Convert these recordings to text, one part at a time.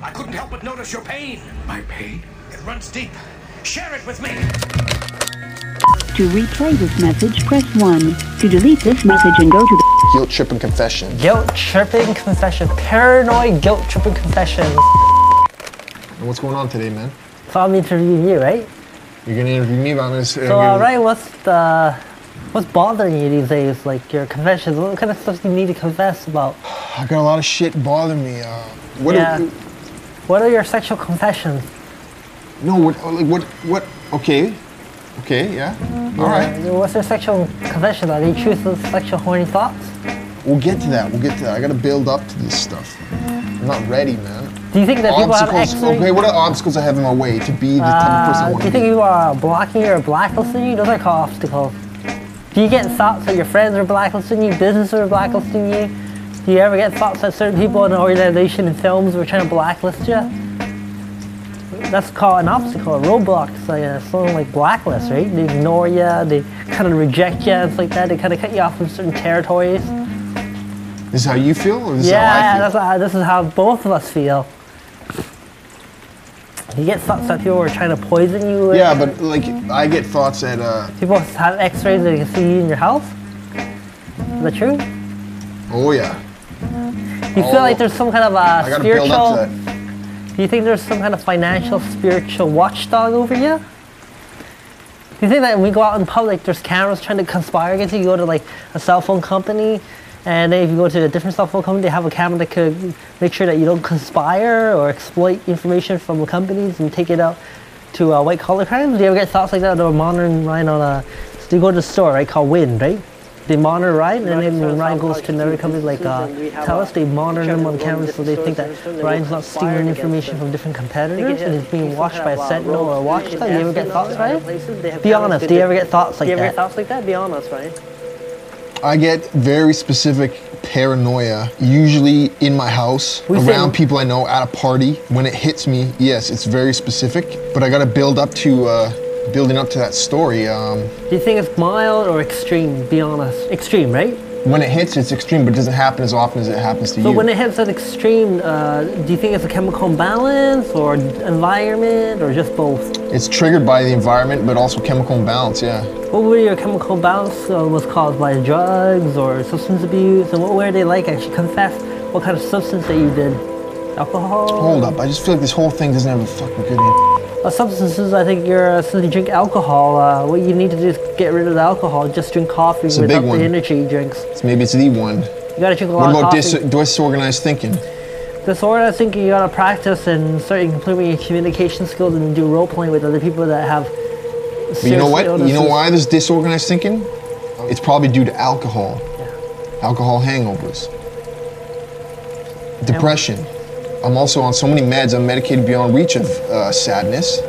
I couldn't help but notice your pain. My pain? It runs deep. Share it with me. To replay this message, press 1. To delete this message and go to the guilt tripping confession. Guilt tripping confession. Paranoid guilt tripping confession. And what's going on today, man? So I'm interviewing you, right? You're gonna interview me, but I'm gonna. So alright, what's the what's bothering you these days? Like your confessions. What kind of stuff do you need to confess about? I got a lot of shit bothering me. Uh, what? Yeah. Do, What are your sexual confessions? no, what? Like what? What? Okay. Okay. Yeah. All right. Yeah, What's your sexual confession? Are they intrusive sexual horny thoughts? We'll get to that. We'll get to that. I gotta build up to this stuff. I'm not ready, man. Do you think that people have Obstacles. Okay. What are obstacles I have in my way to be the type of person I Uh, want do you think people are blocking you or blacklisting you? Those are called obstacles. Do you get thoughts that your friends are blacklisting you, businesses are blacklisting you? Do you ever get thoughts that certain people in an organization and films were trying to blacklist you? That's called an obstacle, a roadblock. It's like uh, something like blacklist, right? They ignore you, they kind of reject you, it's like that. They kind of cut you off from certain territories. This is how you feel, or this yeah, is how I feel? that's how, this is how both of us feel. You get thoughts that people are trying to poison you. with. yeah, but like I get thoughts that uh, People have X-rays that they can see you in your health. Is that true? oh yeah, You feel like there's some kind of a gotta build up to spiritual. that. Do you think there's some kind of financial, spiritual watchdog over you? Do you think that when we go out in public, there's cameras trying to conspire against you? You go to like a cell phone company, and then if you go to a different cell phone company, they have a camera that could make sure that you don't conspire or exploit information from the companies and take it out to uh, white collar crimes. Do you ever get thoughts like that? They're monitoring Ryan on a. So you go to the store, right, called Wind, right? They monitor Ryan, and then when Ryan goes to another company like uh, Telus, they monitor him on cameras so they think that Ryan's not stealing information from different competitors and he's being watched by a sentinel or a watchdog. Do you ever get thoughts, Ryan? Be honest, do you ever get thoughts like Do you ever get thoughts like that? Be honest, right? I get very specific paranoia, usually in my house, We around think- people I know, at a party. When it hits me, yes, it's very specific, but I gotta build up to, uh, building up to that story. Um, Do you think it's mild or extreme? Be honest. Extreme, right? when it hits, it's extreme, but it doesn't happen as often as it happens to So you. So when it hits that extreme, uh, do you think it's a chemical imbalance or environment or just both? it's triggered by the environment, but also chemical imbalance, yeah. What were your chemical imbalance uh, was caused by drugs or substance abuse? And what were they like? Actually, confess what kind of substance that you did. Alcohol? Hold up, I just feel like this whole thing doesn't have a fucking good end. Uh, substances, I think you're, uh, since you drink alcohol, uh, what you need to do is get rid of the alcohol. Just drink coffee a big without one. the energy drinks. It's- Maybe it's the one. You gotta drink a What lot about of dis- coffee. disorganized thinking? Disorder, I think you gotta practice and start improving your communication skills and do role playing with other people that have. But you know what? You know why there's disorganized thinking? It's probably due to alcohol. yeah. Alcohol hangovers. Depression. I'm also on so many meds, I'm medicated beyond reach of uh, sadness.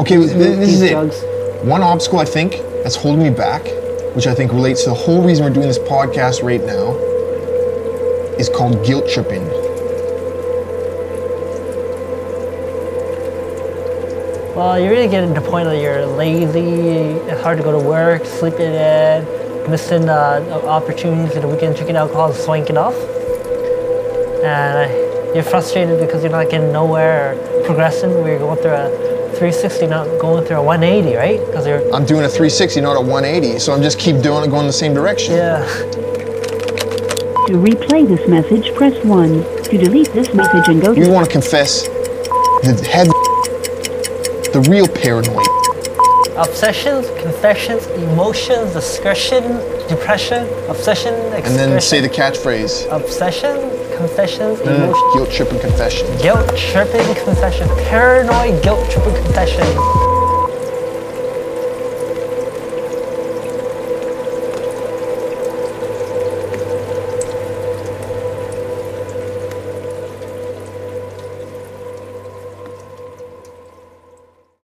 Okay, th- this is it. drugs. One obstacle I think that's holding me back, which I think relates to the whole reason we're doing this podcast right now, is called guilt tripping. Well, you're really getting to the point that you're lazy, it's hard to go to work, sleeping in, missing uh, opportunities at the weekend, drinking alcohol, swanking off. And uh, you're frustrated because you're not getting nowhere or progressing where you're going through a 360, not going through a 180, right? Because you're, I'm doing a 360, not a 180, so I'm just keep doing it, going the same direction. yeah. To replay this message, press 1. To delete this message and go to. You to want to confess the head, the real paranoid. Obsessions, confessions, emotions, discretion, depression, obsession, And then say the catchphrase. obsession, confessions, Mm, guilt tripping confession. guilt tripping confession, paranoid guilt tripping confession.